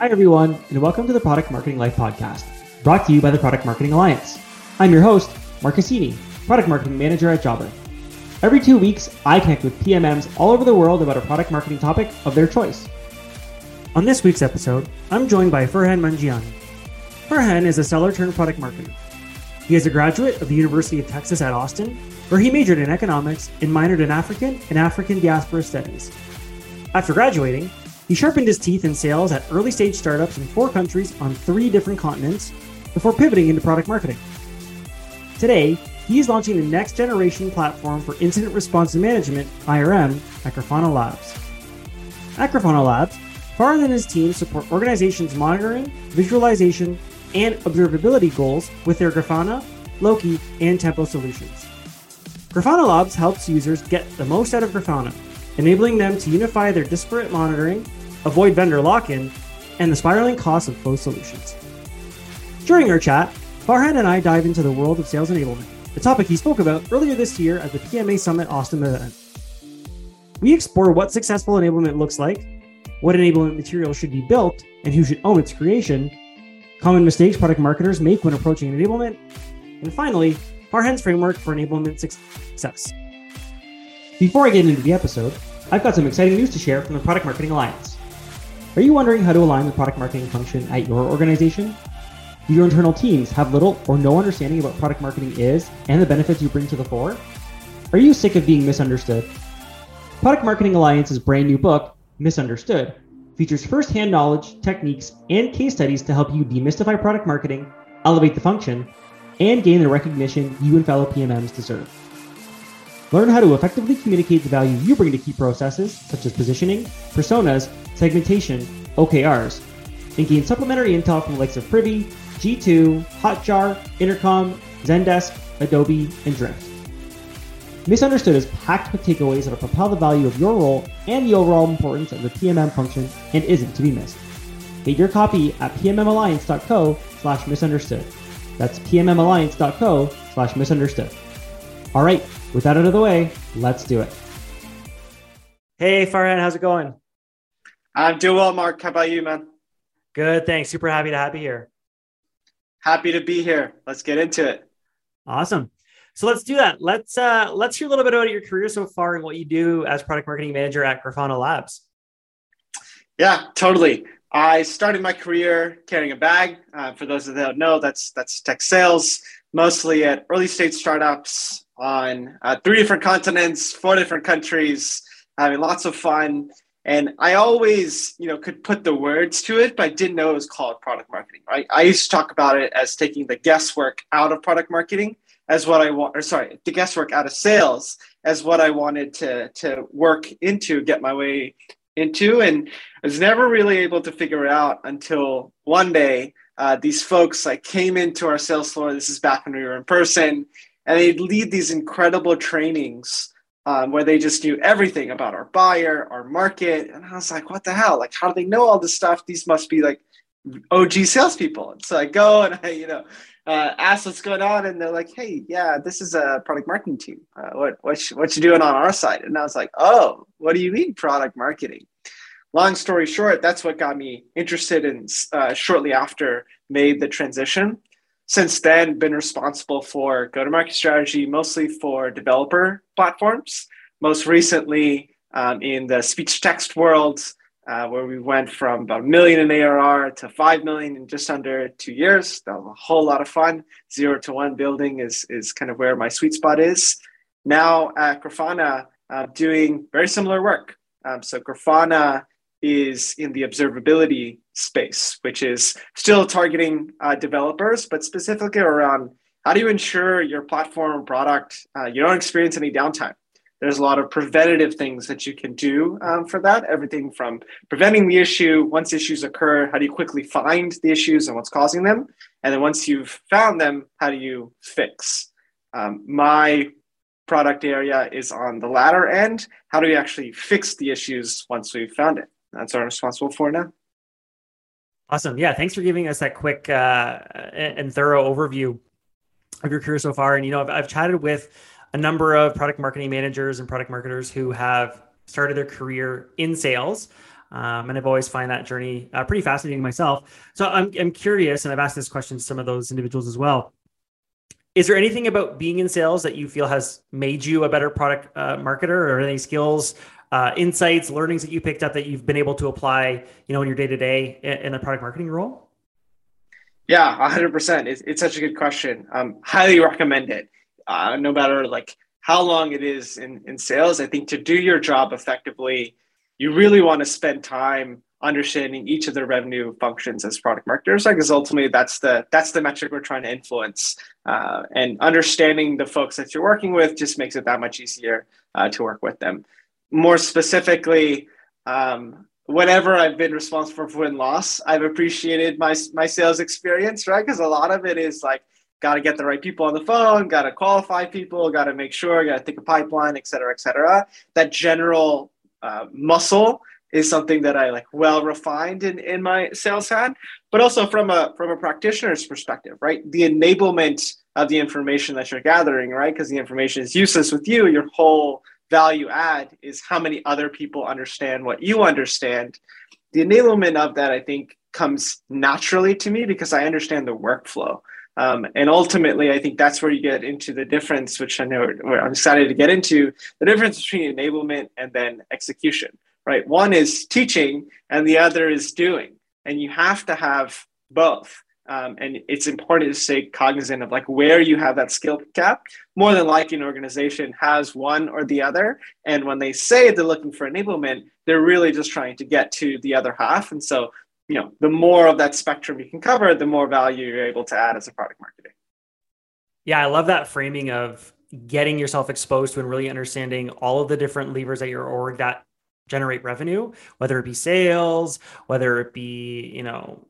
Hi, everyone, and welcome to the Product Marketing Life podcast, brought to you by the Product Marketing Alliance. I'm your host, Mark Assini, Product Marketing Manager at Jobber. Every two weeks, I connect with PMMs all over the world about a product marketing topic of their choice. On this week's episode, I'm joined by Farhan Manjiyani. Farhan is a seller turned product marketer. He is a graduate of the University of Texas at Austin, where he majored in economics and minored in African and African diaspora studies. After graduating, he sharpened his teeth in sales at early stage startups in four countries on three different continents before pivoting into product marketing. Today, he is launching the next generation platform for incident response and management, IRM, Grafana Labs. Grafana Labs, Farhan and his team support organizations monitoring, visualization, and observability goals with their Grafana, Loki, and Tempo solutions. Grafana Labs helps users get the most out of Grafana, enabling them to unify their disparate monitoring avoid vendor lock in, and the spiraling costs of closed solutions. During our chat, Farhan and I dive into the world of sales enablement, a topic he spoke about earlier this year at the PMA Summit Austin event. We explore what successful enablement looks like, what enablement material should be built, and who should own its creation, common mistakes product marketers make when approaching enablement, and finally, Farhan's framework for enablement success. Before I get into the episode, I've got some exciting news to share from the Product Marketing Alliance. Are you wondering how to align the product marketing function at your organization? Do your internal teams have little or no understanding of what product marketing is and the benefits you bring to the fore? Are you sick of being misunderstood? Product Marketing Alliance's brand new book, Misunderstood, features first-hand knowledge, techniques, and case studies to help you demystify product marketing, elevate the function, and gain the recognition you and fellow PMMs deserve. Learn how to effectively communicate the value you bring to key processes, such as positioning, personas, segmentation, OKRs, and gain supplementary intel from the likes of Privy, G2, Hotjar, Intercom, Zendesk, Adobe, and Drift. Misunderstood is packed with takeaways that will propel the value of your role and the overall importance of the PMM function and isn't to be missed. Get your copy at pmmalliance.co slash misunderstood. That's pmmalliance.co slash misunderstood. All right, with that out of the way, let's do it. Hey, Farhan, how's it going? I'm doing well, Mark. How about you, man? Good, thanks. Super happy to have you here. Happy to be here. Let's get into it. Awesome. So let's do that. Let's uh, let's hear a little bit about your career so far and what you do as product marketing manager at Grafana Labs. Yeah, totally. I started my career carrying a bag. Uh, for those that don't know, that's that's tech sales, mostly at early stage startups on uh, three different continents, four different countries, having lots of fun. And I always, you know, could put the words to it, but I didn't know it was called product marketing. Right? I used to talk about it as taking the guesswork out of product marketing as what I want, or sorry, the guesswork out of sales as what I wanted to to work into, get my way into, and I was never really able to figure it out until one day uh, these folks like came into our sales floor. This is back when we were in person, and they'd lead these incredible trainings um, where they just knew everything about our buyer, our market. And I was like, what the hell? Like, how do they know all this stuff? These must be like OG salespeople. And so I go and I, you know, uh, ask what's going on, and they're like, "Hey, yeah, this is a product marketing team. Uh, what what what you doing on our side?" And I was like, "Oh, what do you mean product marketing?" Long story short, that's what got me interested in. Uh, shortly after, made the transition since then been responsible for go-to-market strategy, mostly for developer platforms. Most recently um, in the speech text world, uh, where we went from about a million in ARR to five million in just under two years. That was a whole lot of fun. Zero to one building is is kind of where my sweet spot is. Now at Grafana, uh, doing very similar work. Um, so Grafana is in the observability space, which is still targeting uh, developers, but specifically around how do you ensure your platform or product uh, you don't experience any downtime. There's a lot of preventative things that you can do um, for that. Everything from preventing the issue, once issues occur, how do you quickly find the issues and what's causing them? And then once you've found them, how do you fix? Um, my product area is on the latter end. How do we actually fix the issues once we've found it? That's what I'm responsible for now. Awesome. Yeah. Thanks for giving us that quick uh, and thorough overview of your career so far. And, you know, I've, I've chatted with a number of product marketing managers and product marketers who have started their career in sales. Um, and I've always find that journey uh, pretty fascinating myself. So I'm, I'm curious, and I've asked this question to some of those individuals as well. Is there anything about being in sales that you feel has made you a better product uh, marketer, or any skills, uh, insights, learnings that you picked up that you've been able to apply, you know, in your day to day in a product marketing role? Yeah, 100%. It's, it's such a good question. Um, highly recommend it. Uh, no matter like how long it is in, in sales, I think to do your job effectively, you really want to spend time understanding each of the revenue functions as product marketers because ultimately that's the that's the metric we're trying to influence uh, and understanding the folks that you're working with just makes it that much easier uh, to work with them more specifically um, whenever i've been responsible for win loss i've appreciated my my sales experience right because a lot of it is like got to get the right people on the phone got to qualify people got to make sure got to think a pipeline et cetera et cetera that general uh, muscle is something that I like well refined in, in my sales hat, but also from a from a practitioner's perspective, right? The enablement of the information that you're gathering, right? Because the information is useless with you. Your whole value add is how many other people understand what you understand. The enablement of that, I think, comes naturally to me because I understand the workflow. Um, and ultimately, I think that's where you get into the difference, which I know I'm excited to get into the difference between enablement and then execution right? One is teaching and the other is doing. And you have to have both. Um, and it's important to stay cognizant of like where you have that skill gap. More than likely, an organization has one or the other. And when they say they're looking for enablement, they're really just trying to get to the other half. And so, you know, the more of that spectrum you can cover, the more value you're able to add as a product marketing. Yeah, I love that framing of getting yourself exposed to and really understanding all of the different levers at your org that generate revenue, whether it be sales, whether it be, you know,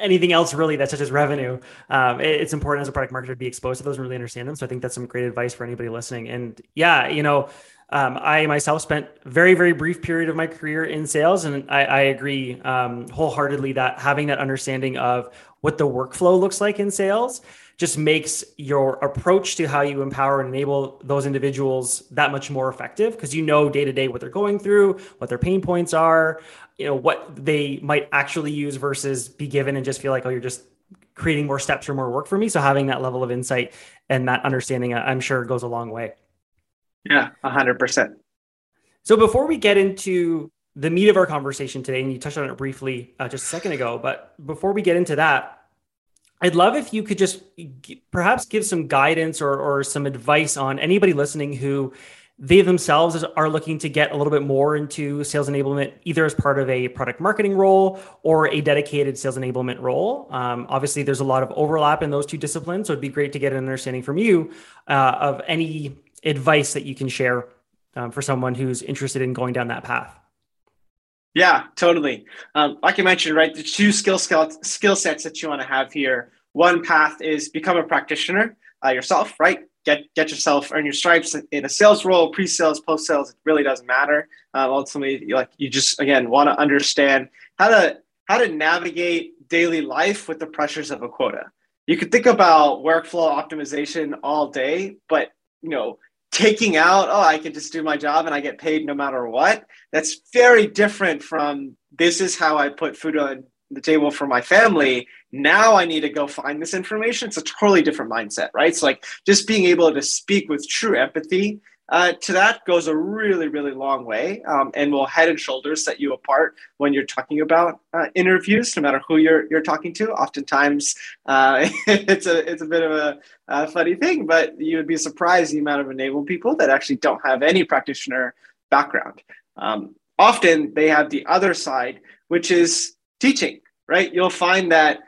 anything else really that touches revenue. Um, it, it's important as a product marketer to be exposed to those and really understand them. So I think that's some great advice for anybody listening. And yeah, you know, um, I myself spent very, very brief period of my career in sales, and I, I agree um, wholeheartedly that having that understanding of what the workflow looks like in sales just makes your approach to how you empower and enable those individuals that much more effective because you know day to day what they're going through, what their pain points are, you know, what they might actually use versus be given and just feel like, oh, you're just creating more steps or more work for me. So having that level of insight and that understanding, I'm sure goes a long way. Yeah, 100%. So before we get into the meat of our conversation today, and you touched on it briefly uh, just a second ago, but before we get into that, I'd love if you could just perhaps give some guidance or, or some advice on anybody listening who they themselves are looking to get a little bit more into sales enablement, either as part of a product marketing role or a dedicated sales enablement role. Um, obviously, there's a lot of overlap in those two disciplines, so it'd be great to get an understanding from you uh, of any advice that you can share um, for someone who's interested in going down that path. Yeah, totally. Um, like I mentioned, right, the two skill skill skill sets that you want to have here. One path is become a practitioner uh, yourself, right? Get get yourself earn your stripes in a sales role, pre-sales, post-sales. It really doesn't matter. Uh, ultimately, like you just again want to understand how to how to navigate daily life with the pressures of a quota. You could think about workflow optimization all day, but you know taking out, oh, I can just do my job and I get paid no matter what. That's very different from this is how I put food on the table for my family. Now I need to go find this information. It's a totally different mindset, right? So, like, just being able to speak with true empathy uh, to that goes a really, really long way um, and will head and shoulders set you apart when you're talking about uh, interviews, no matter who you're, you're talking to. Oftentimes, uh, it's, a, it's a bit of a, a, funny thing, but you would be surprised the amount of enabled people that actually don't have any practitioner background. Um, often they have the other side, which is teaching, right? You'll find that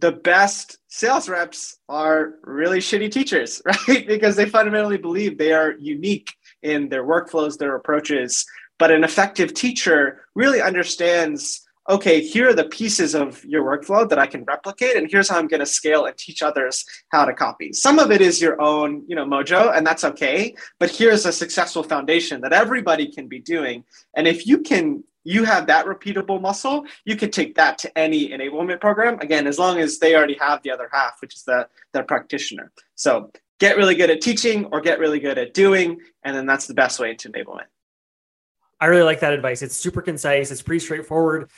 the best sales reps are really shitty teachers, right? because they fundamentally believe they are unique in their workflows, their approaches. But an effective teacher really understands okay, here are the pieces of your workflow that I can replicate, and here's how I'm going to scale and teach others how to copy. Some of it is your own, you know, mojo, and that's okay. But here's a successful foundation that everybody can be doing. And if you can you have that repeatable muscle, you could take that to any enablement program. Again, as long as they already have the other half, which is the, the practitioner. So get really good at teaching or get really good at doing, and then that's the best way into enablement. I really like that advice. It's super concise. It's pretty straightforward.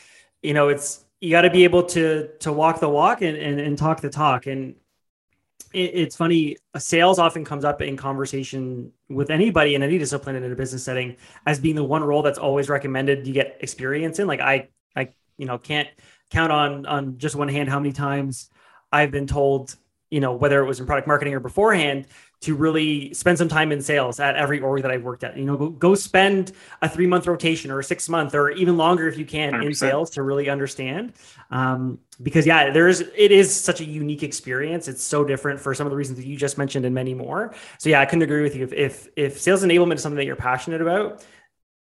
You know, it's you got to be able to to walk the walk and and, and talk the talk. And it, it's funny. Sales often comes up in conversation with anybody in any discipline in a business setting as being the one role that's always recommended you get experience in. Like I I you know can't count on on just one hand how many times I've been told you know whether it was in product marketing or beforehand to really spend some time in sales at every org that I've worked at. You know, go, go spend a three month rotation or a six month or even longer if you can 100%. in sales to really understand. Um, because yeah, there is it is such a unique experience. It's so different for some of the reasons that you just mentioned and many more. So yeah, I couldn't agree with you. If if, if sales enablement is something that you're passionate about,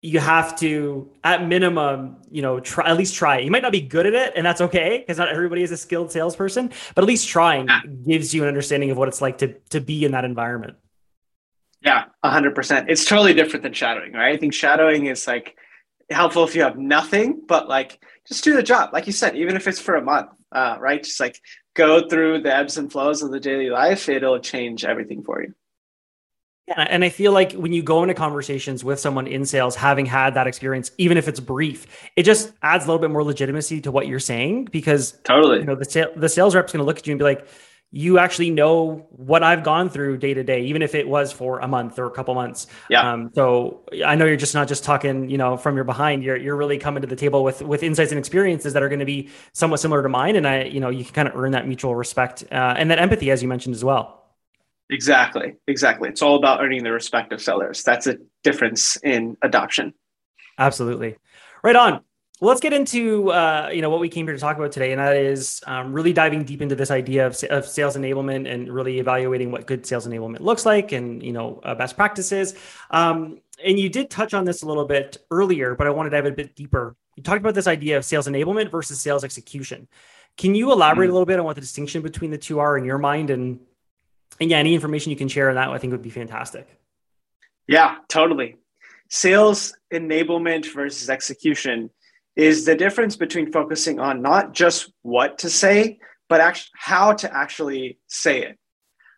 you have to at minimum you know try at least try. You might not be good at it and that's okay because not everybody is a skilled salesperson but at least trying yeah. gives you an understanding of what it's like to to be in that environment. Yeah 100% it's totally different than shadowing right? I think shadowing is like helpful if you have nothing but like just do the job. Like you said even if it's for a month uh, right? Just like go through the ebbs and flows of the daily life it'll change everything for you yeah, and I feel like when you go into conversations with someone in sales, having had that experience, even if it's brief, it just adds a little bit more legitimacy to what you're saying because totally, you know, the sale, the sales rep's going to look at you and be like, "You actually know what I've gone through day to day, even if it was for a month or a couple months." Yeah. Um, so I know you're just not just talking, you know, from your behind. You're you're really coming to the table with with insights and experiences that are going to be somewhat similar to mine, and I, you know, you can kind of earn that mutual respect uh, and that empathy, as you mentioned as well. Exactly. Exactly. It's all about earning the respect of sellers. That's a difference in adoption. Absolutely. Right on. Well, let's get into uh, you know what we came here to talk about today, and that is um, really diving deep into this idea of, of, sales enablement and really evaluating what good sales enablement looks like, and you know uh, best practices. Um, and you did touch on this a little bit earlier, but I wanted to dive a bit deeper. You talked about this idea of sales enablement versus sales execution. Can you elaborate mm-hmm. a little bit on what the distinction between the two are in your mind, and and yeah, any information you can share on that, I think would be fantastic. Yeah, totally. Sales enablement versus execution is the difference between focusing on not just what to say, but actually how to actually say it.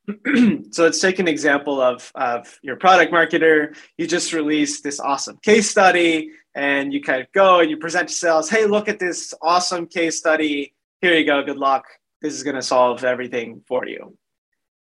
so let's take an example of, of your product marketer. You just released this awesome case study and you kind of go and you present to sales, hey, look at this awesome case study. Here you go. Good luck. This is going to solve everything for you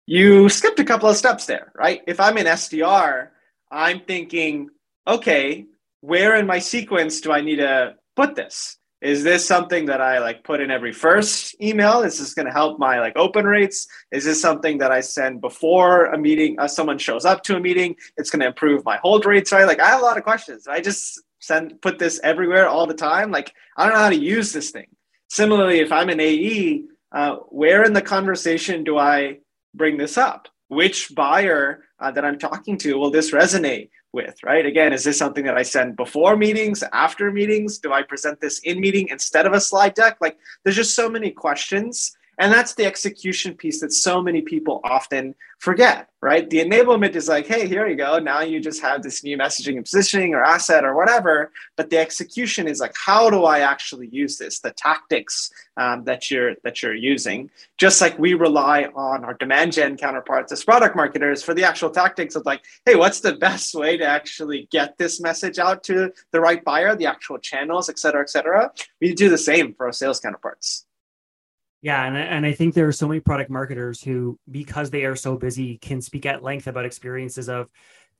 you skipped a couple of steps there, right? If I'm an SDR, I'm thinking, okay, where in my sequence do I need to put this? Is this something that I like put in every first email? Is this going to help my like open rates? Is this something that I send before a meeting? Uh, someone shows up to a meeting, it's going to improve my hold rates, right? Like I have a lot of questions. I just send put this everywhere all the time. Like I don't know how to use this thing. Similarly, if I'm an AE, uh, where in the conversation do I bring this up? Which buyer uh, that I'm talking to will this resonate with, right? Again, is this something that I send before meetings, after meetings? Do I present this in meeting instead of a slide deck? Like, there's just so many questions and that's the execution piece that so many people often forget, right? The enablement is like, hey, here you go. Now you just have this new messaging and positioning or asset or whatever. But the execution is like, how do I actually use this? The tactics um, that you're that you're using. Just like we rely on our demand gen counterparts as product marketers for the actual tactics of like, hey, what's the best way to actually get this message out to the right buyer, the actual channels, et cetera, et cetera. We do the same for our sales counterparts. Yeah, and and I think there are so many product marketers who, because they are so busy, can speak at length about experiences of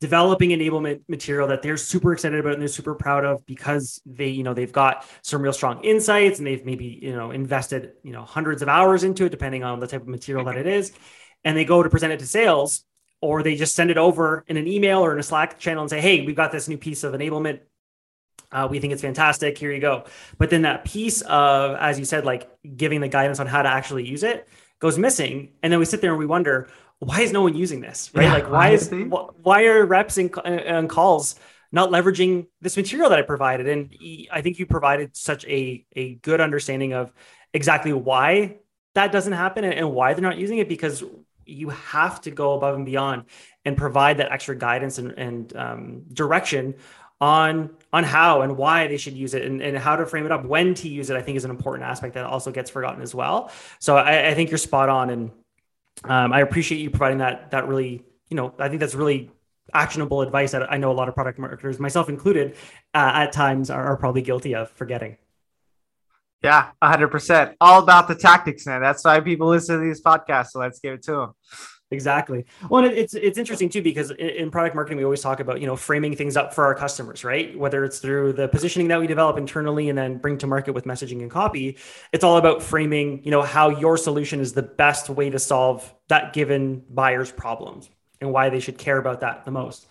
developing enablement material that they're super excited about and they're super proud of because they you know they've got some real strong insights and they've maybe you know invested you know hundreds of hours into it depending on the type of material that it is. And they go to present it to sales or they just send it over in an email or in a slack channel and say hey we've got this new piece of enablement uh, we think it's fantastic. Here you go. But then that piece of, as you said, like giving the guidance on how to actually use it goes missing. And then we sit there and we wonder, why is no one using this? Right? Yeah, like, why is why are reps and, and calls not leveraging this material that I provided? And I think you provided such a a good understanding of exactly why that doesn't happen and why they're not using it because you have to go above and beyond and provide that extra guidance and, and um, direction on on how and why they should use it and, and how to frame it up when to use it i think is an important aspect that also gets forgotten as well so i, I think you're spot on and um, i appreciate you providing that that really you know i think that's really actionable advice that I know a lot of product marketers, myself included, uh, at times are, are probably guilty of forgetting. Yeah, 100%. All about the tactics, man. That's why people listen to these podcasts. So let's give it to them. Exactly. Well, it's it's interesting too because in product marketing we always talk about you know framing things up for our customers, right? Whether it's through the positioning that we develop internally and then bring to market with messaging and copy, it's all about framing you know how your solution is the best way to solve that given buyer's problems and why they should care about that the most.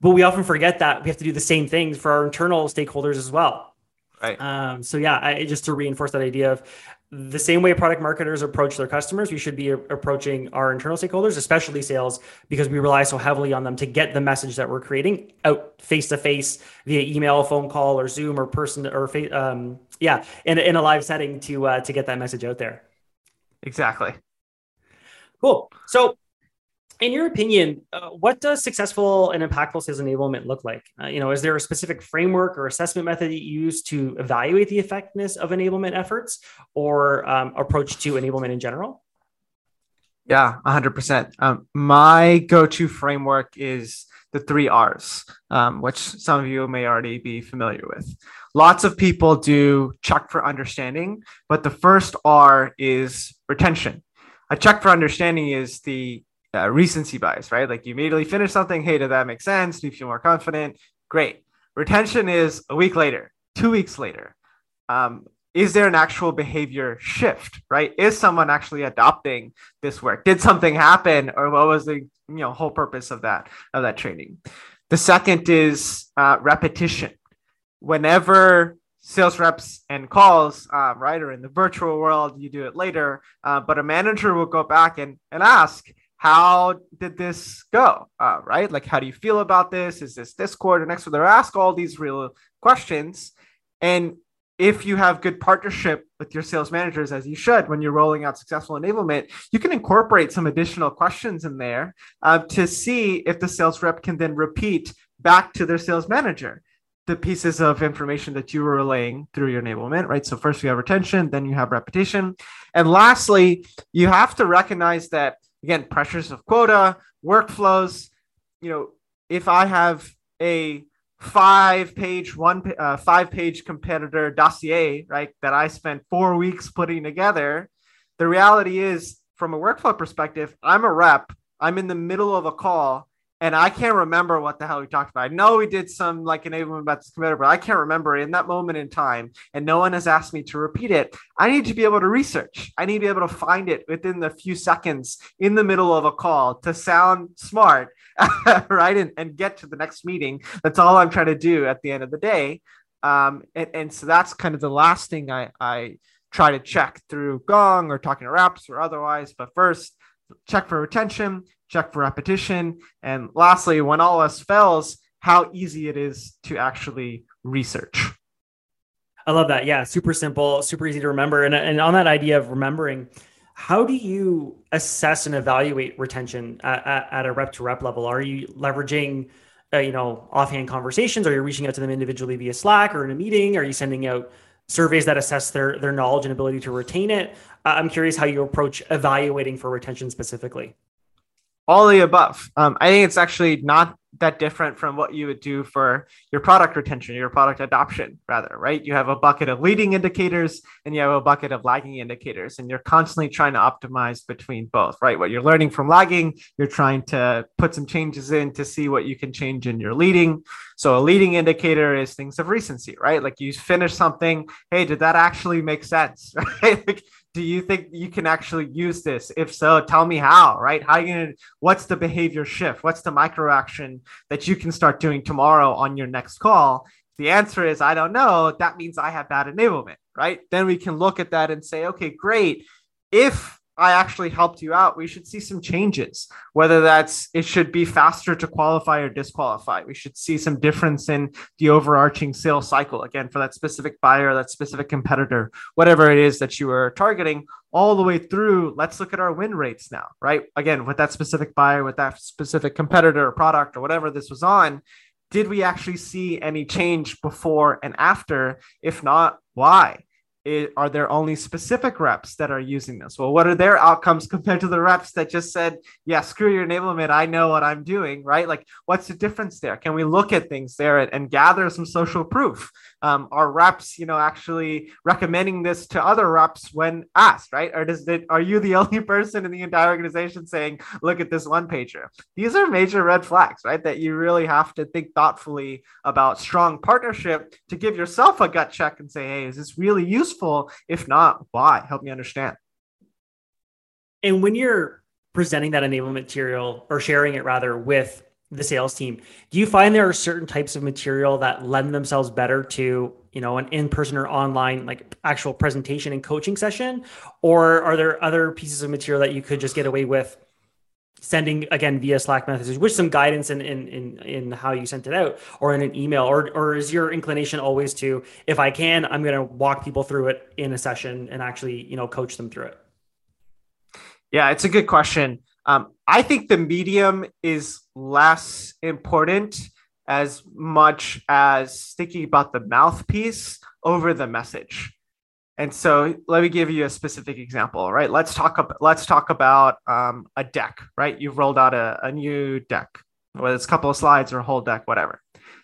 But we often forget that we have to do the same things for our internal stakeholders as well. Right. Um, so yeah, I, just to reinforce that idea of the same way product marketers approach their customers, we should be approaching our internal stakeholders, especially sales, because we rely so heavily on them to get the message that we're creating out face to face via email, phone call, or Zoom, or person, or um, yeah, in, in a live setting to uh, to get that message out there. Exactly. Cool. So in your opinion, uh, what does successful and impactful sales enablement look like? Uh, you know, is there a specific framework or assessment method that you use to evaluate the effectiveness of enablement efforts or um, approach to enablement in general? Yeah, 100%. Um, my go to framework is the three R's, um, which some of you may already be familiar with. Lots of people do check for understanding, but the first R is retention. A check for understanding is the uh, recency bias, right? Like you immediately finish something. Hey, did that make sense? Do you feel more confident? Great. Retention is a week later, two weeks later. Um, is there an actual behavior shift, right? Is someone actually adopting this work? Did something happen, or what was the you know whole purpose of that of that training? The second is uh, repetition. Whenever sales reps and calls, um, right, or in the virtual world, you do it later, uh, but a manager will go back and, and ask, how did this go? Uh, right? Like, how do you feel about this? Is this Discord or next? So they're ask all these real questions. And if you have good partnership with your sales managers, as you should when you're rolling out successful enablement, you can incorporate some additional questions in there uh, to see if the sales rep can then repeat back to their sales manager the pieces of information that you were relaying through your enablement, right? So first you have retention, then you have repetition. And lastly, you have to recognize that again, pressures of quota, workflows. You know, if I have a five page one uh, five page competitor dossier right that i spent four weeks putting together the reality is from a workflow perspective i'm a rep i'm in the middle of a call and I can't remember what the hell we talked about. I know we did some like enablement about this computer, but I can't remember in that moment in time. And no one has asked me to repeat it. I need to be able to research. I need to be able to find it within the few seconds in the middle of a call to sound smart, right? And, and get to the next meeting. That's all I'm trying to do at the end of the day. Um, and, and so that's kind of the last thing I, I try to check through Gong or talking to reps or otherwise. But first, check for retention, check for repetition, and lastly, when all else fails, how easy it is to actually research. I love that. Yeah, super simple, super easy to remember. And, and on that idea of remembering, how do you assess and evaluate retention at, at, at a rep to rep level? Are you leveraging, uh, you know, offhand conversations? Are you reaching out to them individually via Slack or in a meeting? Are you sending out surveys that assess their their knowledge and ability to retain it? Uh, I'm curious how you approach evaluating for retention specifically. All the above. Um, I think it's actually not that different from what you would do for your product retention, your product adoption, rather, right? You have a bucket of leading indicators and you have a bucket of lagging indicators, and you're constantly trying to optimize between both, right? What you're learning from lagging, you're trying to put some changes in to see what you can change in your leading. So, a leading indicator is things of recency, right? Like you finish something, hey, did that actually make sense, right? Do you think you can actually use this? If so tell me how right? How you gonna what's the behavior shift? What's the micro action that you can start doing tomorrow on your next call? The answer is i don't know. That means i have bad enablement right? Then we can look at that and say okay great. If I actually helped you out, we should see some changes. Whether that's it should be faster to qualify or disqualify. We should see some difference in the overarching sales cycle again for that specific buyer, that specific competitor, whatever it is that you are targeting, all the way through. Let's look at our win rates now, right? Again, with that specific buyer, with that specific competitor or product or whatever this was on. Did we actually see any change before and after? If not, why? It, are there only specific reps that are using this? Well, what are their outcomes compared to the reps that just said, yeah, screw your enablement. I know what I'm doing, right? Like, what's the difference there? Can we look at things there and, and gather some social proof? Um, are reps, you know, actually recommending this to other reps when asked, right? Or does are you the only person in the entire organization saying, look at this one pager? These are major red flags, right? That you really have to think thoughtfully about strong partnership to give yourself a gut check and say, hey, is this really useful? Useful? If not, why? Help me understand. And when you're presenting that enablement material or sharing it rather with the sales team, do you find there are certain types of material that lend themselves better to, you know, an in-person or online like actual presentation and coaching session? Or are there other pieces of material that you could just get away with sending again via Slack messages with some guidance in, in in in how you sent it out or in an email or or is your inclination always to if I can I'm going to walk people through it in a session and actually you know coach them through it. Yeah, it's a good question. Um, I think the medium is less important as much as thinking about the mouthpiece over the message. And so let me give you a specific example, right? Let's talk about let's talk about um, a deck, right? You've rolled out a, a new deck, whether it's a couple of slides or a whole deck, whatever.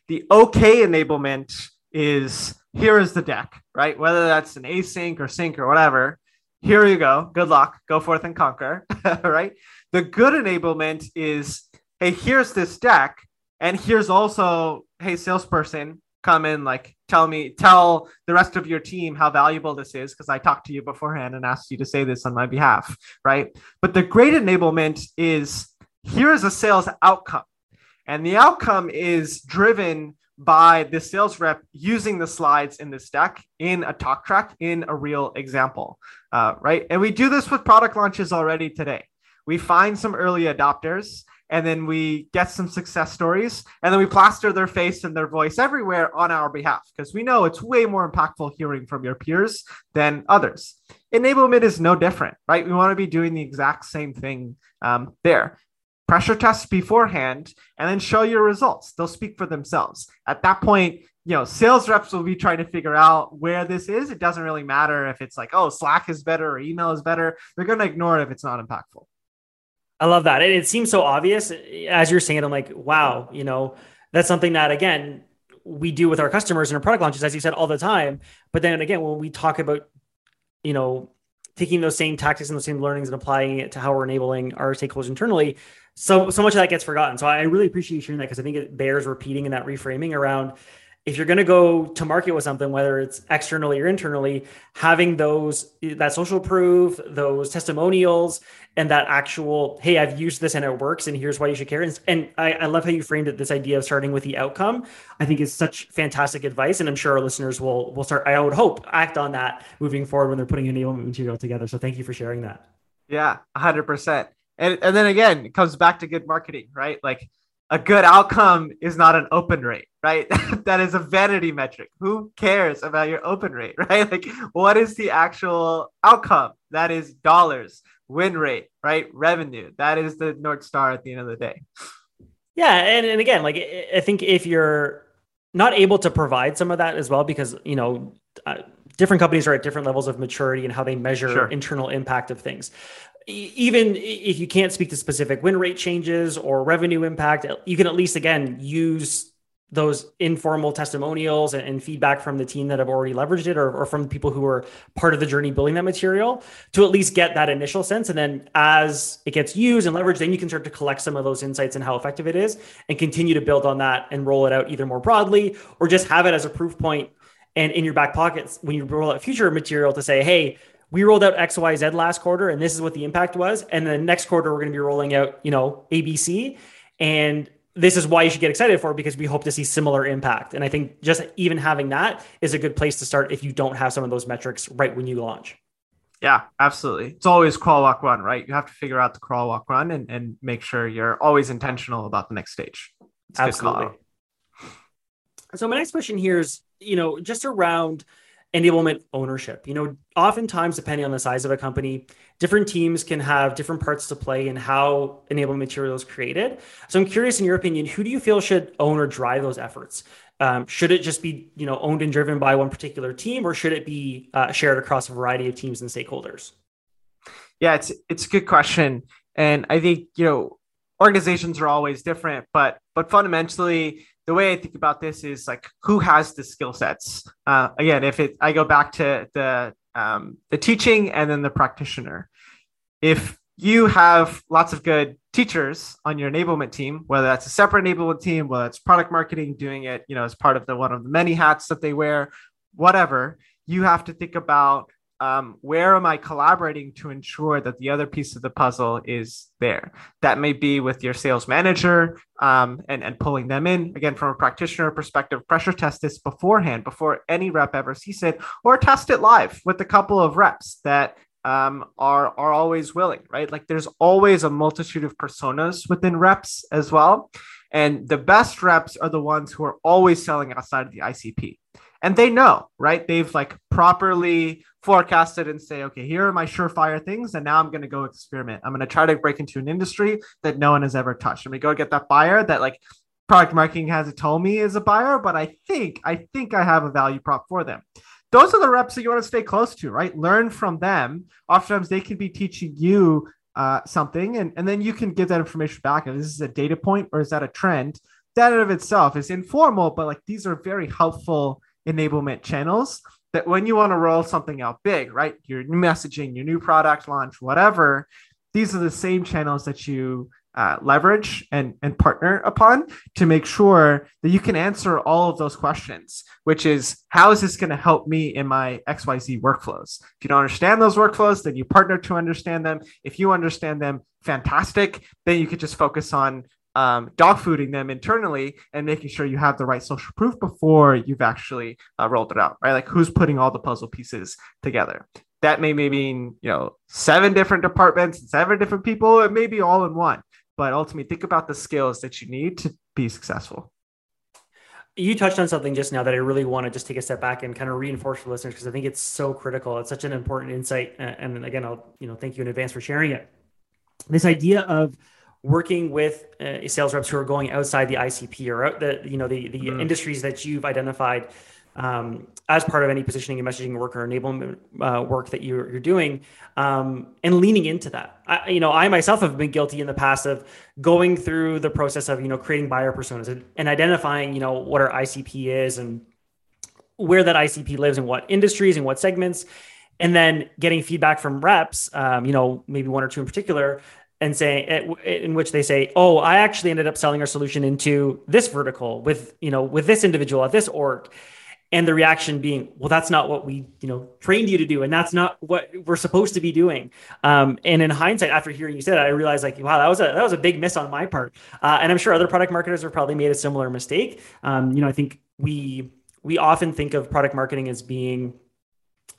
The OK enablement is here is the deck, right? Whether that's an async or sync or whatever. Here you go. Good luck. Go forth and conquer, right? The good enablement is, hey, here's this deck, and here's also, hey, salesperson, come in like tell me tell the rest of your team how valuable this is because i talked to you beforehand and asked you to say this on my behalf right? But the great enablement is here is a sales outcome. And the outcome is driven by the sales rep using the slides in this deck in a talk track in a real example uh, right? And we do this with product launches already today. We find some early adopters and then we get some success stories and then we plaster their face and their voice everywhere on our behalf because we know it's way more impactful hearing from your peers than others. Enablement is no different right? We want to be doing the exact same thing um, there. Pressure test beforehand and then show your results. They'll speak for themselves. At that point you know sales reps will be trying to figure out where this is. It doesn't really matter if it's like oh slack is better or email is better. They're going to ignore it if it's not impactful I love that. It, it seems so obvious as you're saying. it. I'm like, wow, you know, that's something that again we do with our customers and our product launches, as you said, all the time. But then again, when we talk about, you know, taking those same tactics and those same learnings and applying it to how we're enabling our stakeholders internally, so so much of that gets forgotten. So I really appreciate you sharing that because I think it bears repeating and that reframing around if you're going to go to market with something whether it's externally or internally having those that social proof those testimonials and that actual hey i've used this and it works and here's why you should care and, and I, I, love how you framed it this idea of starting with the outcome i think is such fantastic advice and i'm sure our listeners will will start i would hope act on that moving forward when they're putting enablement material together. So thank you for sharing that. Yeah 100% and, and then again it comes back to good marketing right? Like a good outcome is not an open rate, right? that is a vanity metric. Who cares about your open rate, right? Like, what is the actual outcome? That is dollars, win rate, right? Revenue. That is the North Star at the end of the day. Yeah. And, and again, like, I think if you're not able to provide some of that as well, because, you know, uh, different companies are at different levels of maturity and how they measure sure. internal impact of things even if you can't speak to specific win rate changes or revenue impact, you can at least again use those informal testimonials and, feedback from the team that have already leveraged it or, or, from people who are part of the journey building that material to at least get that initial sense. And then as it gets used and leveraged, then you can start to collect some of those insights and how effective it is and continue to build on that and roll it out either more broadly or just have it as a proof point and in your back pockets when you roll out future material to say, hey, we rolled out XYZ last quarter and this is what the impact was. And then next quarter, we're going to be rolling out, you know, ABC. And this is why you should get excited for because we hope to see similar impact. And I think just even having that is a good place to start if you don't have some of those metrics right when you launch. Yeah, absolutely. It's always crawl, walk, run, right? You have to figure out the crawl, walk, run and, and make sure you're always intentional about the next stage. It's absolutely. So my next question here is, you know, just around enablement ownership. You know, oftentimes, depending on the size of a company, different teams can have different parts to play in how enablement material is created. So I'm curious, in your opinion, who do you feel should own or drive those efforts? Um, should it just be you know owned and driven by one particular team, or should it be uh, shared across a variety of teams and stakeholders? Yeah, it's it's a good question, and I think you know organizations are always different, but but fundamentally, the way I think about this is like who has the skill sets. Uh, again, if it, I go back to the um, the teaching and then the practitioner. If you have lots of good teachers on your enablement team, whether that's a separate enablement team, whether it's product marketing doing it, you know, as part of the one of the many hats that they wear, whatever, you have to think about um, where am I collaborating to ensure that the other piece of the puzzle is there? That may be with your sales manager um, and, and pulling them in. Again, from a practitioner perspective, pressure test this beforehand, before any rep ever sees it, or test it live with a couple of reps that um, are, are always willing, right? Like there's always a multitude of personas within reps as well. And the best reps are the ones who are always selling outside of the ICP and they know, right? They've like properly forecast it and say, okay, here are my surefire things, and now I'm going to go experiment. I'm going to try to break into an industry that no one has ever touched. Going to go get that buyer that like product marketing has told me is a buyer, but I think I think I have a value prop for them. Those are the reps that you want to stay close to, right? Learn from them. Oftentimes they can be teaching you uh, something, and, and then you can give that information back. And this is a data point or is that a trend? That in of itself is informal, but like these are very helpful enablement channels that when you want to roll something out big, right? Your new messaging, your new product launch, whatever, these are the same channels that you uh, leverage and, and partner upon to make sure that you can answer all of those questions, which is how is this going to help me in my XYZ workflows? If you don't understand those workflows, then you partner to understand them. If you understand them, fantastic. Then you could just focus on um, dog fooding them internally and making sure you have the right social proof before you've actually uh, rolled it out, right? Like who's putting all the puzzle pieces together. That may mean, you know, seven different departments, seven different people, it may be all in one. But ultimately, think about the skills that you need to be successful. You touched on something just now that I really want to just take a step back and kind of reinforce for listeners because I think it's so critical. It's such an important insight. And again, I'll you know thank you in advance for sharing it. This idea of working with uh, sales reps who are going outside the ICP or out the you know the the mm. industries that you've identified um, as part of any positioning and messaging work or enablement uh, work that you're, you're doing um, and leaning into that I, you know i myself have been guilty in the past of going through the process of you know creating buyer personas and, and identifying you know what our icp is and where that icp lives and what industries and what segments and then getting feedback from reps um, you know maybe one or two in particular and saying in which they say oh i actually ended up selling our solution into this vertical with you know with this individual at this org. And the reaction being well that's not what we you know trained you to do. And that's not what we're supposed to be doing. Um, and in hindsight after hearing you say that i realized like wow that was a that was a big miss on my part. Uh, and i'm sure other product marketers have probably made a similar mistake. Um, you know i think we we often think of product marketing as being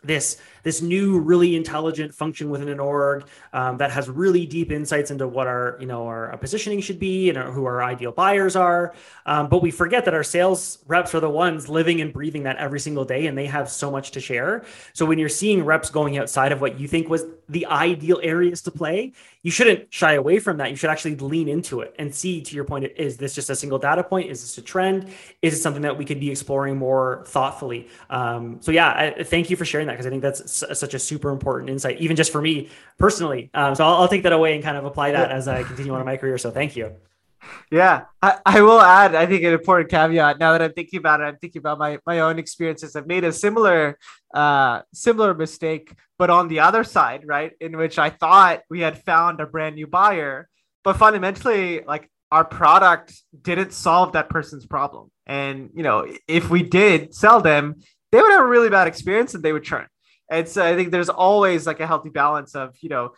this this new really intelligent function within an org um, that has really deep insights into what our you know our, our positioning should be and our, who our ideal buyers are. Um, but we forget that our sales reps are the ones living and breathing that every single day and they have so much to share. So when you're seeing reps going outside of what you think was the ideal areas to play you shouldn't shy away from that. You should actually lean into it and see to your point is this just a single data point? Is this a trend? Is it something that we could be exploring more thoughtfully? Um, so yeah I, thank you for sharing that because i think that's such a super important insight, even just for me personally. Um, so I'll, I'll, take that away and kind of apply that as I continue on in my career. So thank you. Yeah, I, I will add, I think an important caveat now that I'm thinking about it, I'm thinking about my, my own experiences. I've made a similar, uh, similar mistake, but on the other side, right. In which I thought we had found a brand new buyer, but fundamentally like our product didn't solve that person's problem. And, you know, if we did sell them, they would have a really bad experience and they would churn. And so I think there's always like a healthy balance of, you know,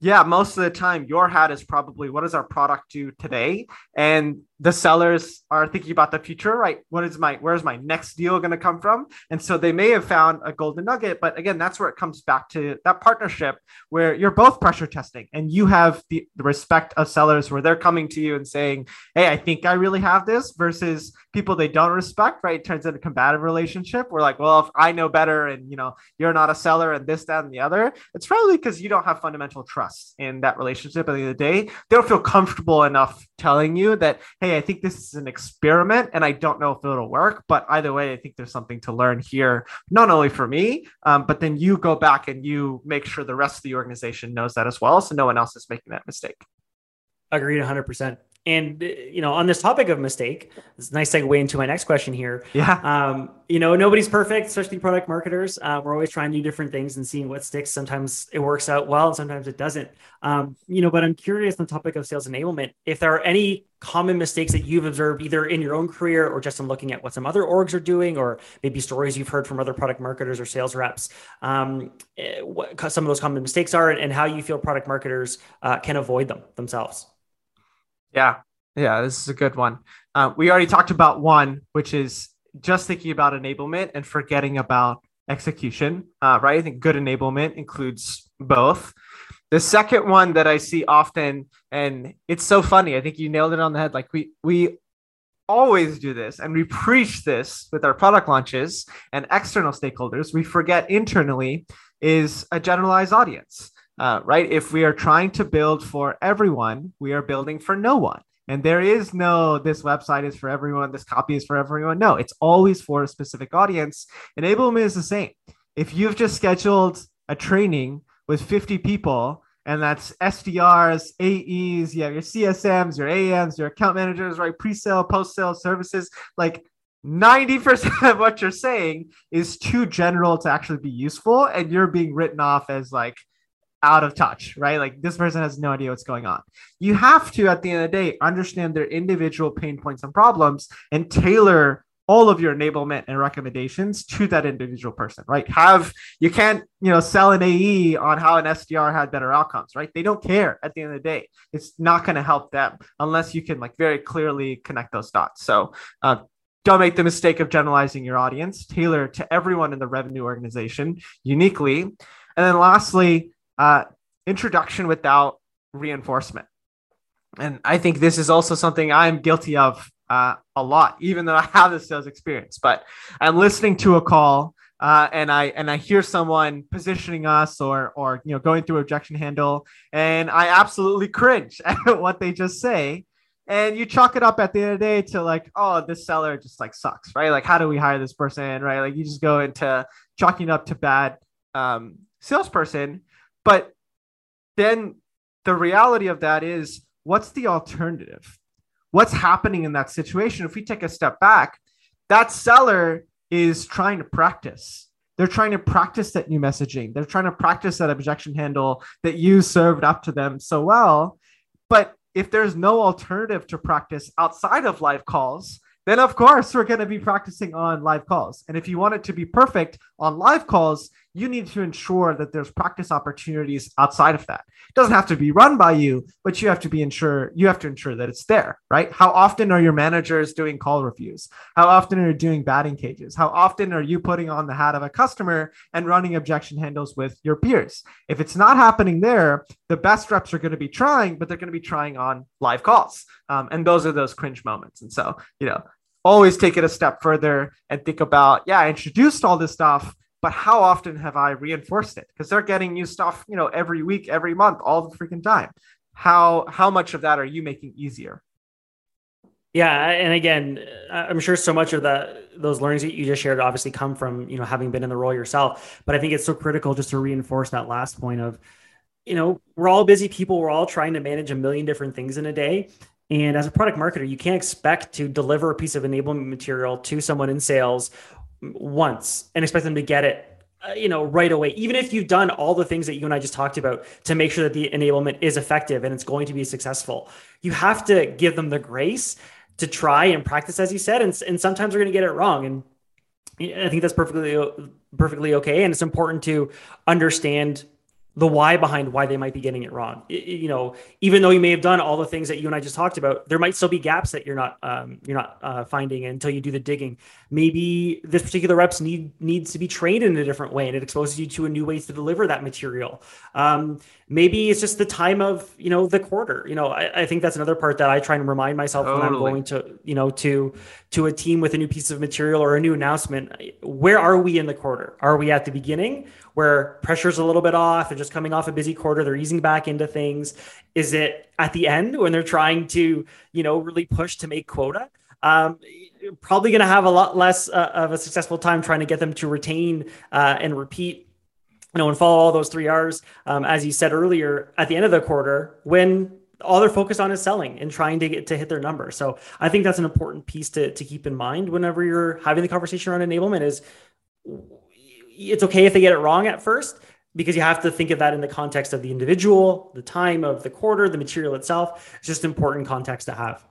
yeah, most of the time your hat is probably what does our product do today? And the sellers are thinking about the future, right? What is my where's my next deal going to come from? And so they may have found a golden nugget, but again, that's where it comes back to that partnership where you're both pressure testing and you have the, the respect of sellers where they're coming to you and saying, Hey, I think I really have this versus people they don't respect, right? It turns into a combative relationship. We're like, well, if I know better and you know, you're not a seller and this, that, and the other, it's probably because you don't have fundamental trust in that relationship. At the end of the day, they don't feel comfortable enough telling you that, hey, I think this is an experiment and I don't know if it'll work. But either way, I think there's something to learn here, not only for me, um, but then you go back and you make sure the rest of the organization knows that as well. So no one else is making that mistake. Agreed 100%. And you know, on this topic of mistake, it's a nice segue into my next question here. Yeah. Um, you know, nobody's perfect, especially product marketers. Uh, we're always trying new different things and seeing what sticks. Sometimes it works out well, and sometimes it doesn't. Um, you know, but I'm curious on the topic of sales enablement. If there are any common mistakes that you've observed, either in your own career or just in looking at what some other orgs are doing, or maybe stories you've heard from other product marketers or sales reps, um, eh, what some of those common mistakes are, and, and how you feel product marketers uh, can avoid them themselves. Yeah. Yeah. This is a good one. Uh, we already talked about one, which is just thinking about enablement and forgetting about execution, uh, right? I think good enablement includes both. The second one that I see often, and it's so funny, I think you nailed it on the head. Like we, we always do this and we preach this with our product launches and external stakeholders. We forget internally is a generalized audience uh, right? If we are trying to build for everyone, we are building for no one. And there is no, this website is for everyone, this copy is for everyone. No, it's always for a specific audience. Enablement is the same. If you've just scheduled a training with 50 people, and that's SDRs, AEs, you have your CSMs, your AMs, your account managers, right? Pre sale, post sale services. Like 90% of what you're saying is too general to actually be useful. And you're being written off as like, out of touch, right? Like this person has no idea what's going on. You have to, at the end of the day, understand their individual pain points and problems and tailor all of your enablement and recommendations to that individual person, right? Have you can't, you know, sell an AE on how an SDR had better outcomes, right? They don't care at the end of the day. It's not going to help them unless you can like very clearly connect those dots. So, uh, don't make the mistake of generalizing your audience, tailor to everyone in the revenue organization uniquely. And then lastly, uh, introduction without reinforcement. And I think this is also something I'm guilty of uh, a lot, even though I have the sales experience. But I'm listening to a call uh, and I and I hear someone positioning us or or you know going through objection handle, and I absolutely cringe at what they just say. And you chalk it up at the end of the day to like, oh, this seller just like sucks, right? Like, how do we hire this person, right? Like, you just go into chalking up to bad um, salesperson but then the reality of that is what's the alternative? What's happening in that situation? If we take a step back, that seller is trying to practice. They're trying to practice that new messaging. They're trying to practice that objection handle that you served up to them so well. But if there's no alternative to practice outside of live calls, then of course we're going to be practicing on live calls. And if you want it to be perfect on live calls, you need to ensure that there's practice opportunities outside of that. It doesn't have to be run by you, but you have to be ensure you have to ensure that it's there, right? How often are your managers doing call reviews? How often are you doing batting cages? How often are you putting on the hat of a customer and running objection handles with your peers? If it's not happening there, the best reps are going to be trying, but they're going to be trying on live calls. Um, and those are those cringe moments. And so, you know, always take it a step further and think about, yeah, I introduced all this stuff but how often have I reinforced it? Because they're getting new stuff, you know, every week, every month, all the freaking time. How how much of that are you making easier? Yeah, and again, I'm sure so much of the those learnings that you just shared obviously come from you know having been in the role yourself. But I think it's so critical just to reinforce that last point of, you know, we're all busy people. We're all trying to manage a million different things in a day. And as a product marketer, you can't expect to deliver a piece of enablement material to someone in sales once and expect them to get it uh, you know right away even if you've done all the things that you and i just talked about to make sure that the enablement is effective and it's going to be successful you have to give them the grace to try and practice as you said and, and sometimes they're going to get it wrong and i think that's perfectly perfectly okay and it's important to understand the why behind why they might be getting it wrong. you know, even though you may have done all the things that you and I just talked about, there might still be gaps that you're not um, you're not uh, finding until you do the digging. Maybe this particular reps need needs to be trained in a different way, and it exposes you to a new ways to deliver that material. Um, maybe it's just the time of you know the quarter. You know, I, I think that's another part that I try and remind myself totally. when I'm going to you know to to a team with a new piece of material or a new announcement. Where are we in the quarter? Are we at the beginning where pressure's a little bit off? And just coming off a busy quarter, they're easing back into things? Is it at the end when they're trying to, you know, really push to make quota? Um, probably going to have a lot less uh, of a successful time trying to get them to retain uh, and repeat you know, and follow all those three R's, um, as you said earlier, at the end of the quarter, when all they're focused on is selling and trying to get to hit their number. So I think that's an important piece to, to keep in mind whenever you're having the conversation around enablement is it's okay if they get it wrong at first because you have to think of that in the context of the individual, the time of the quarter, the material itself. It's just important context to have.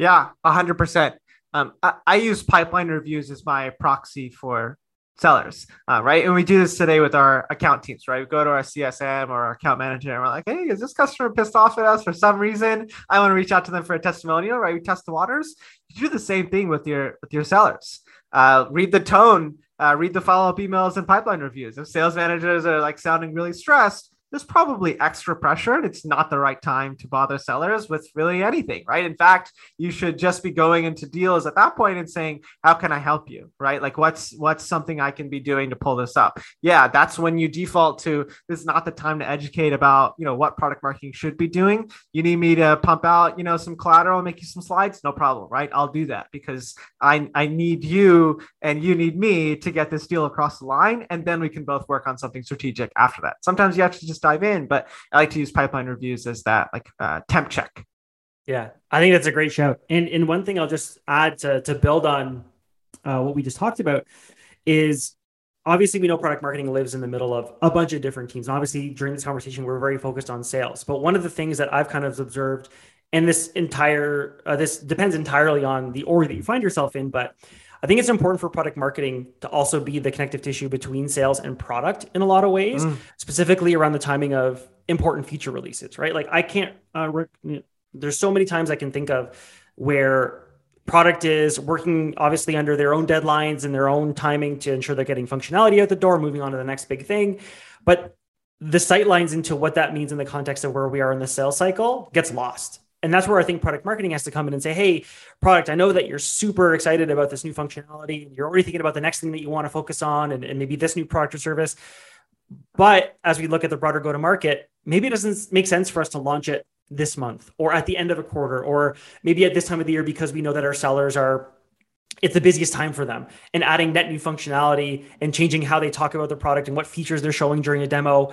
Yeah, hundred percent. Um, I, I use pipeline reviews as my proxy for sellers, uh, right? And we do this today with our account teams, right? We go to our CSM or our account manager and we're like, hey, is this customer pissed off at us for some reason? I want to reach out to them for a testimonial, right? We test the waters. You do the same thing with your with your sellers. Uh, read the tone, uh, read the follow up emails and pipeline reviews. If sales managers are like sounding really stressed, there's probably extra pressure and it's not the right time to bother sellers with really anything right? In fact you should just be going into deals at that point and saying how can i help you? Right? Like what's what's something i can be doing to pull this up? Yeah that's when you default to this is not the time to educate about you know what product marketing should be doing. You need me to pump out you know some collateral make you some slides? No problem right? I'll do that because i i need you and you need me to get this deal across the line and then we can both work on something strategic after that. Sometimes you have to just just dive in. But I like to use pipeline reviews as that like uh, temp check. Yeah, I think that's a great shout. And and one thing I'll just add to to build on uh, what we just talked about is obviously we know product marketing lives in the middle of a bunch of different teams. And obviously during this conversation we're very focused on sales. But one of the things that I've kind of observed and this entire uh, this depends entirely on the org that you find yourself in, but I think it's important for product marketing to also be the connective tissue between sales and product in a lot of ways, mm. specifically around the timing of important feature releases, right? Like I can't, uh, there's so many times I can think of where product is working obviously under their own deadlines and their own timing to ensure they're getting functionality out the door, moving on to the next big thing. But the sight lines into what that means in the context of where we are in the sales cycle gets lost and that's where I think product marketing has to come in and say, hey, product, I know that you're super excited about this new functionality. And you're already thinking about the next thing that you want to focus on and, and maybe this new product or service. But as we look at the broader go to market, maybe it doesn't make sense for us to launch it this month or at the end of a quarter or maybe at this time of the year because we know that our sellers are it's the busiest time for them and adding net new functionality and changing how they talk about the product and what features they're showing during a demo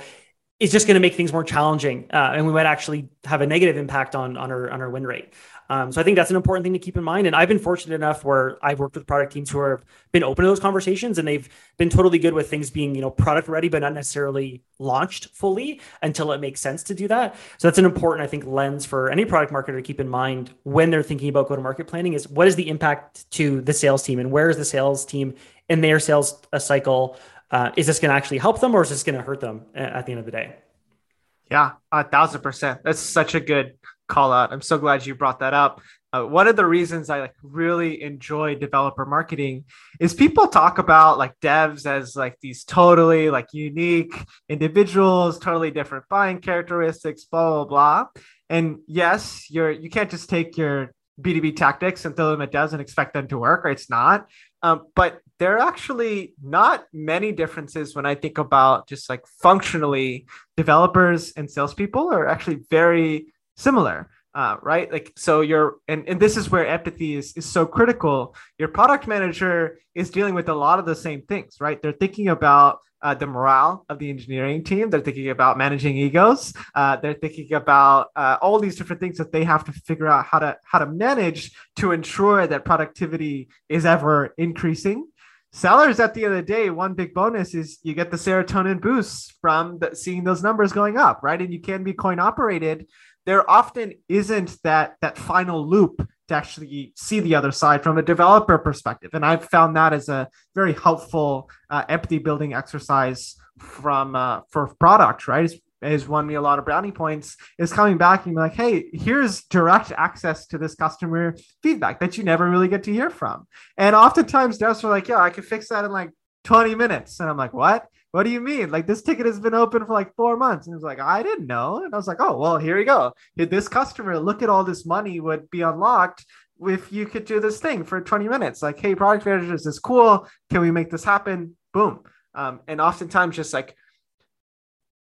is just going to make things more challenging, uh, and we might actually have a negative impact on on our on our win rate. Um, so I think that's an important thing to keep in mind. And I've been fortunate enough where I've worked with product teams who have been open to those conversations, and they've been totally good with things being you know product ready, but not necessarily launched fully until it makes sense to do that. So that's an important I think lens for any product marketer to keep in mind when they're thinking about go to market planning is what is the impact to the sales team and where is the sales team in their sales uh, cycle uh, is this going to actually help them or is this going to hurt them at the end of the day? Yeah, a thousand percent. That's such a good call out. I'm so glad you brought that up. Uh, one of the reasons I like really enjoy developer marketing is people talk about like devs as like these totally like unique individuals, totally different buying characteristics, blah blah blah. And yes, you're you can't just take your B2B tactics and throw them at devs and expect them to work. Right? It's not. Um, but there are actually not many differences when I think about just like functionally developers and salespeople are actually very similar. Uh, right like so you're and, and this is where empathy is, is so critical your product manager is dealing with a lot of the same things right they're thinking about uh, the morale of the engineering team. They're thinking about managing egos. Uh, they're thinking about uh, all these different things that they have to figure out how to how to manage to ensure that productivity is ever increasing. Sellers, at the end of the day, one big bonus is you get the serotonin boost from the, seeing those numbers going up, right? And you can be coin operated. There often isn't that that final loop to actually see the other side from a developer perspective. And I've found that as a very helpful uh, empathy building exercise from uh, for product, right? It's, has won me a lot of brownie points is coming back and be like, hey, here's direct access to this customer feedback that you never really get to hear from. And oftentimes devs are like, yeah, I can fix that in like 20 minutes. And I'm like, what? what do you mean? Like this ticket has been open for like four months. And he was like, I didn't know. And I was like, oh, well, here we go. This customer, look at all this money would be unlocked if you could do this thing for 20 minutes. Like, hey, product managers, this is cool. Can we make this happen? Boom. Um, and oftentimes just like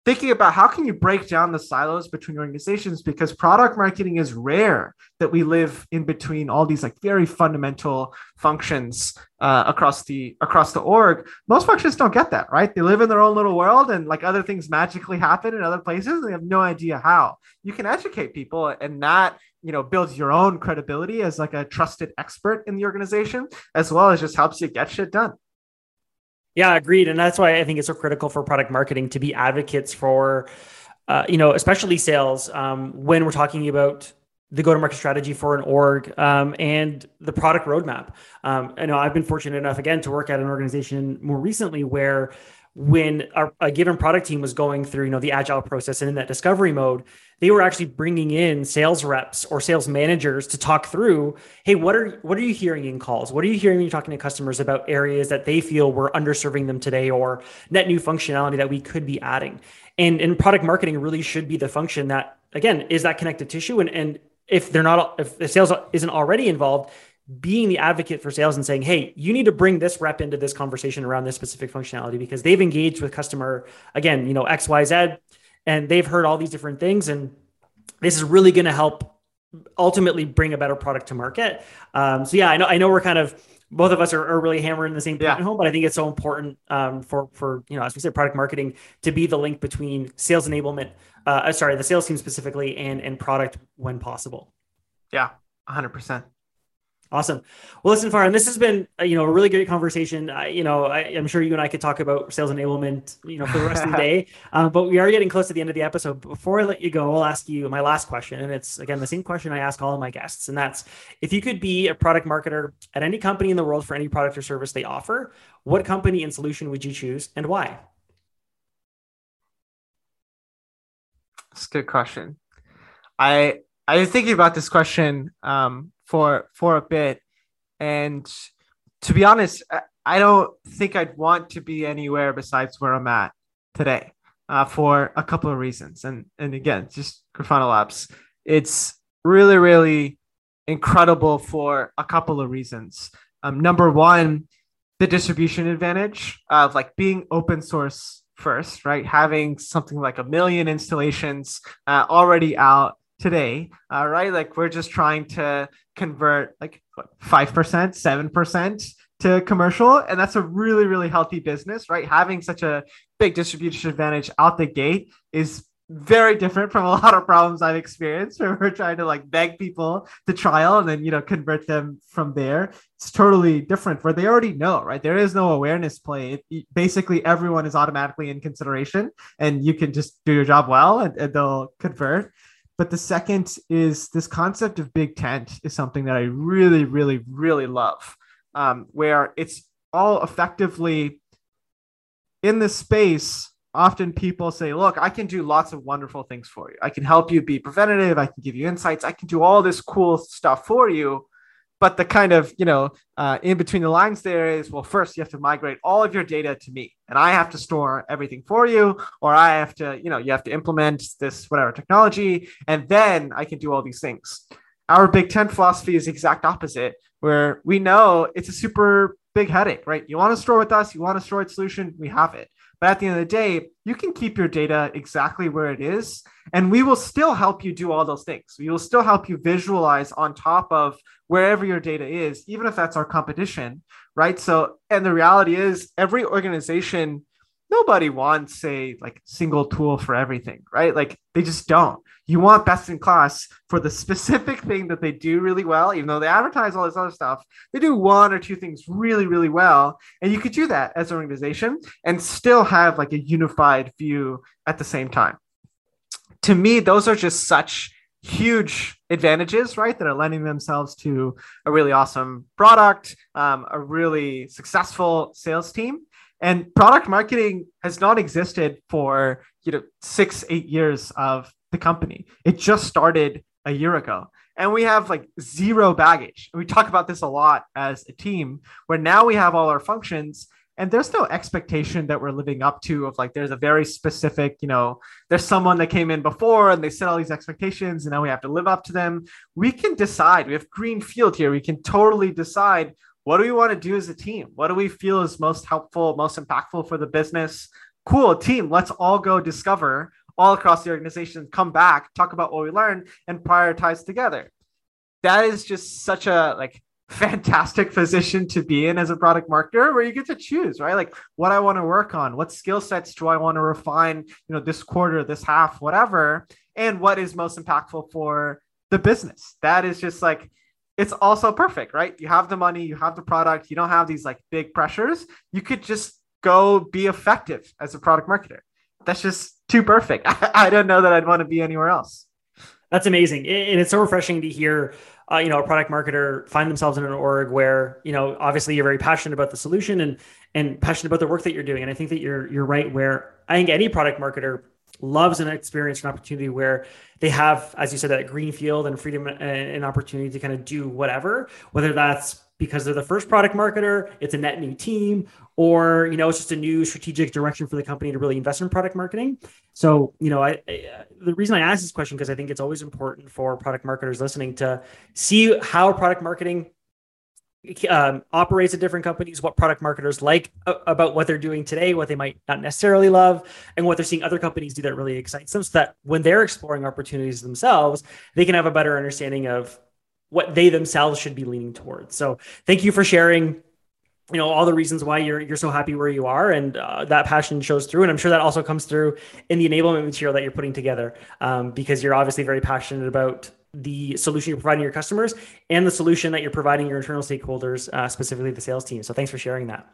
thinking about how can you break down the silos between organizations because product marketing is rare that we live in between all these like very fundamental functions uh, across the across the org. Most functions don't get that right? They live in their own little world and like other things magically happen in other places and they have no idea how. You can educate people and that you know builds your own credibility as like a trusted expert in the organization as well as just helps you get shit done yeah, agreed. And that's why I think it's so critical for product marketing to be advocates for, uh, you know, especially sales um, when we're talking about the go-to-market strategy for an org um, and the product roadmap. Um, I know I've been fortunate enough again to work at an organization more recently where when a, a, given product team was going through you know the agile process and in that discovery mode they were actually bringing in sales reps or sales managers to talk through hey what are what are you hearing in calls? What are you hearing when you're talking to customers about areas that they feel we're underserving them today or net new functionality that we could be adding? And and product marketing really should be the function that again is that connective tissue. And and if they're not if the sales isn't already involved being the advocate for sales and saying, hey, you need to bring this rep into this conversation around this specific functionality because they've engaged with customer, again, you know, XYZ, and they've heard all these different things. And this is really going to help ultimately bring a better product to market. Um, so yeah, I know, I know we're kind of, both of us are, are really hammering the same point yeah. home, but I think it's so important um, for, for, you know, as we said, product marketing to be the link between sales enablement, uh, sorry, the sales team specifically and, and product when possible. Yeah, hundred percent. Awesome. Well, listen, Farhan, this has been uh, you know a really great conversation. I, you know, I, am sure you and I could talk about sales enablement, you know, for the rest of the day. Um, but we are getting close to the end of the episode. Before I let you go, I'll ask you my last question, and it's again the same question I ask all of my guests, and that's if you could be a product marketer at any company in the world for any product or service they offer, what company and solution would you choose, and why? That's a good question. I I was thinking about this question um, for for a bit, and to be honest, I don't think I'd want to be anywhere besides where I'm at today uh, for a couple of reasons. And and again, just Grafana Labs, it's really really incredible for a couple of reasons. Um, number one, the distribution advantage of like being open source first, right? Having something like a million installations uh, already out today, uh, right? Like we're just trying to convert like five percent, seven percent to commercial, and that's a really, really healthy business, right? Having such a big distribution advantage out the gate is very different from a lot of problems I've experienced where we're trying to like beg people to trial and then you know convert them from there. It's totally different where they already know, right? There is no awareness play. It, basically, everyone is automatically in consideration, and you can just do your job well, and, and they'll convert. But the second is this concept of big tent is something that I really, really, really love, um, where it's all effectively in this space. Often people say, Look, I can do lots of wonderful things for you. I can help you be preventative. I can give you insights. I can do all this cool stuff for you but the kind of you know uh, in between the lines there is well first you have to migrate all of your data to me and i have to store everything for you or i have to you know you have to implement this whatever technology and then i can do all these things. Our big tent philosophy is the exact opposite where we know it's a super big headache right? You want to store with us you want a storage solution we have it but at the end of the day, you can keep your data exactly where it is, and we will still help you do all those things. We will still help you visualize on top of wherever your data is, even if that's our competition, right? So, and the reality is, every organization nobody wants a like single tool for everything, right? Like they just don't. You want best in class for the specific thing that they do really well, even though they advertise all this other stuff. They do one or two things really, really well. And you could do that as an organization and still have like a unified view at the same time. To me, those are just such huge advantages, right? That are lending themselves to a really awesome product, um, a really successful sales team and product marketing has not existed for you know six eight years of the company. It just started a year ago. And we have like zero baggage. We talk about this a lot as a team where now we have all our functions and there's no expectation that we're living up to of like there's a very specific you know there's someone that came in before and they set all these expectations and now we have to live up to them. We can decide. We have green field here. We can totally decide what do we want to do as a team? What do we feel is most helpful, most impactful for the business? cool team, let's all go discover all across the organization, come back, talk about what we learned, and prioritize together. That is just such a like fantastic position to be in as a product marketer where you get to choose right like what i want to work on what skill sets do i want to refine you know this quarter this half whatever and what is most impactful for the business that is just like it's also perfect right? You have the money you have the product you don't have these like big pressures. You could just go be effective as a product marketer. That's just too perfect. I, don't know that i'd want to be anywhere else. That's amazing. And it's so refreshing to hear uh, you know, a product marketer find themselves in an org where, you know, obviously you're very passionate about the solution and and passionate about the work that you're doing. And I think that you're you're right where I think any product marketer loves an experience an opportunity where they have, as you said, that green field and freedom and an opportunity to kind of do whatever, whether that's because they're the first product marketer, it's a net new team, or you know it's just a new strategic direction for the company to really invest in product marketing. So you know, I, I the reason I ask this question because I think it's always important for product marketers listening to see how product marketing um, operates at different companies, what product marketers like about what they're doing today, what they might not necessarily love, and what they're seeing other companies do that really excites them. So that when they're exploring opportunities themselves, they can have a better understanding of what they themselves should be leaning towards. So thank you for sharing you know all the reasons why you're you're so happy where you are and uh, that passion shows through and i'm sure that also comes through in the enablement material that you're putting together um, because you're obviously very passionate about the solution you're providing your customers and the solution that you're providing your internal stakeholders uh, specifically the sales team so thanks for sharing that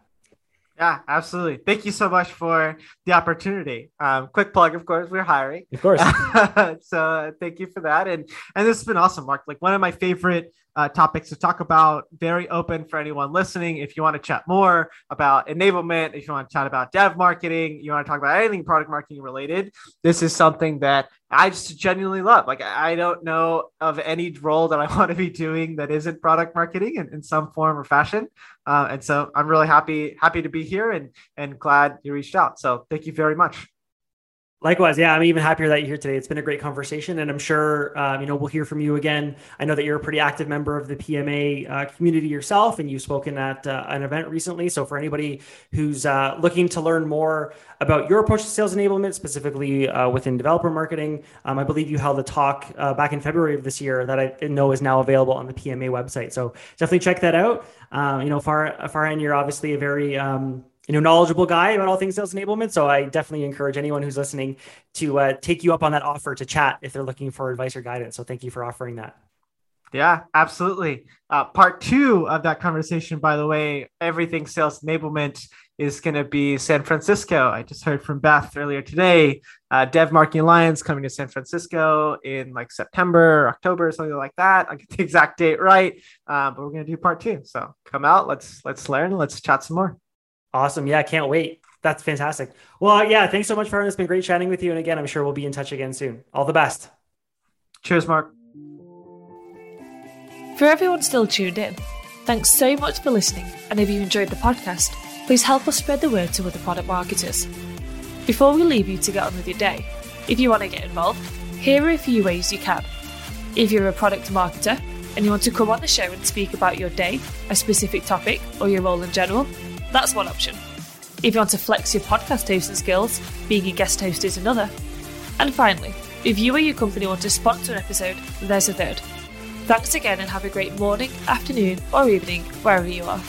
yeah, absolutely. Thank you so much for the opportunity. Um, quick plug, of course, we're hiring. Of course. so thank you for that. And and this has been awesome, Mark. Like one of my favorite uh, topics to talk about. Very open for anyone listening. If you want to chat more about enablement, if you want to chat about dev marketing, you want to talk about anything product marketing related, this is something that I just genuinely love. Like I don't know of any role that I want to be doing that isn't product marketing in, in some form or fashion. Uh, and so I'm really happy happy to be here and and glad you reached out. So thank you very much. Likewise, yeah, I'm even happier that you're here today. It's been a great conversation, and I'm sure um, you know we'll hear from you again. I know that you're a pretty active member of the PMA uh, community yourself, and you've spoken at uh, an event recently. So for anybody who's uh, looking to learn more about your approach to sales enablement, specifically uh, within developer marketing, um, I believe you held a talk uh, back in February of this year that I know is now available on the PMA website. So definitely check that out. Um, you know, far Farhan, you're obviously a very um, you know knowledgeable guy about all things sales enablement. So I definitely encourage anyone who's listening to uh, take you up on that offer to chat if they're looking for advice or guidance. So thank you for offering that. Yeah, absolutely. Uh, part two of that conversation, by the way, everything sales enablement is going to be San Francisco. I just heard from Beth earlier today. Uh, Dev Marketing Alliance coming to San Francisco in like September, October, something like that. I'll get the exact date right, uh, but we're going to do part two. So come out, let's let's learn, let's chat some more. Awesome. Yeah, can't wait. That's fantastic. Well, yeah, thanks so much, for It's been great chatting with you. And again, I'm sure we'll be in touch again soon. All the best. Cheers, Mark. For everyone still tuned in, thanks so much for listening. And if you enjoyed the podcast, please help us spread the word to other product marketers. Before we leave you to get on with your day, if you want to get involved, here are a few ways you can. If you're a product marketer and you want to come on the show and speak about your day, a specific topic, or your role in general, that's one option. If you want to flex your podcast hosting skills, being a guest host is another. And finally, if you or your company want to sponsor an episode, there's a third. Thanks again and have a great morning, afternoon, or evening, wherever you are.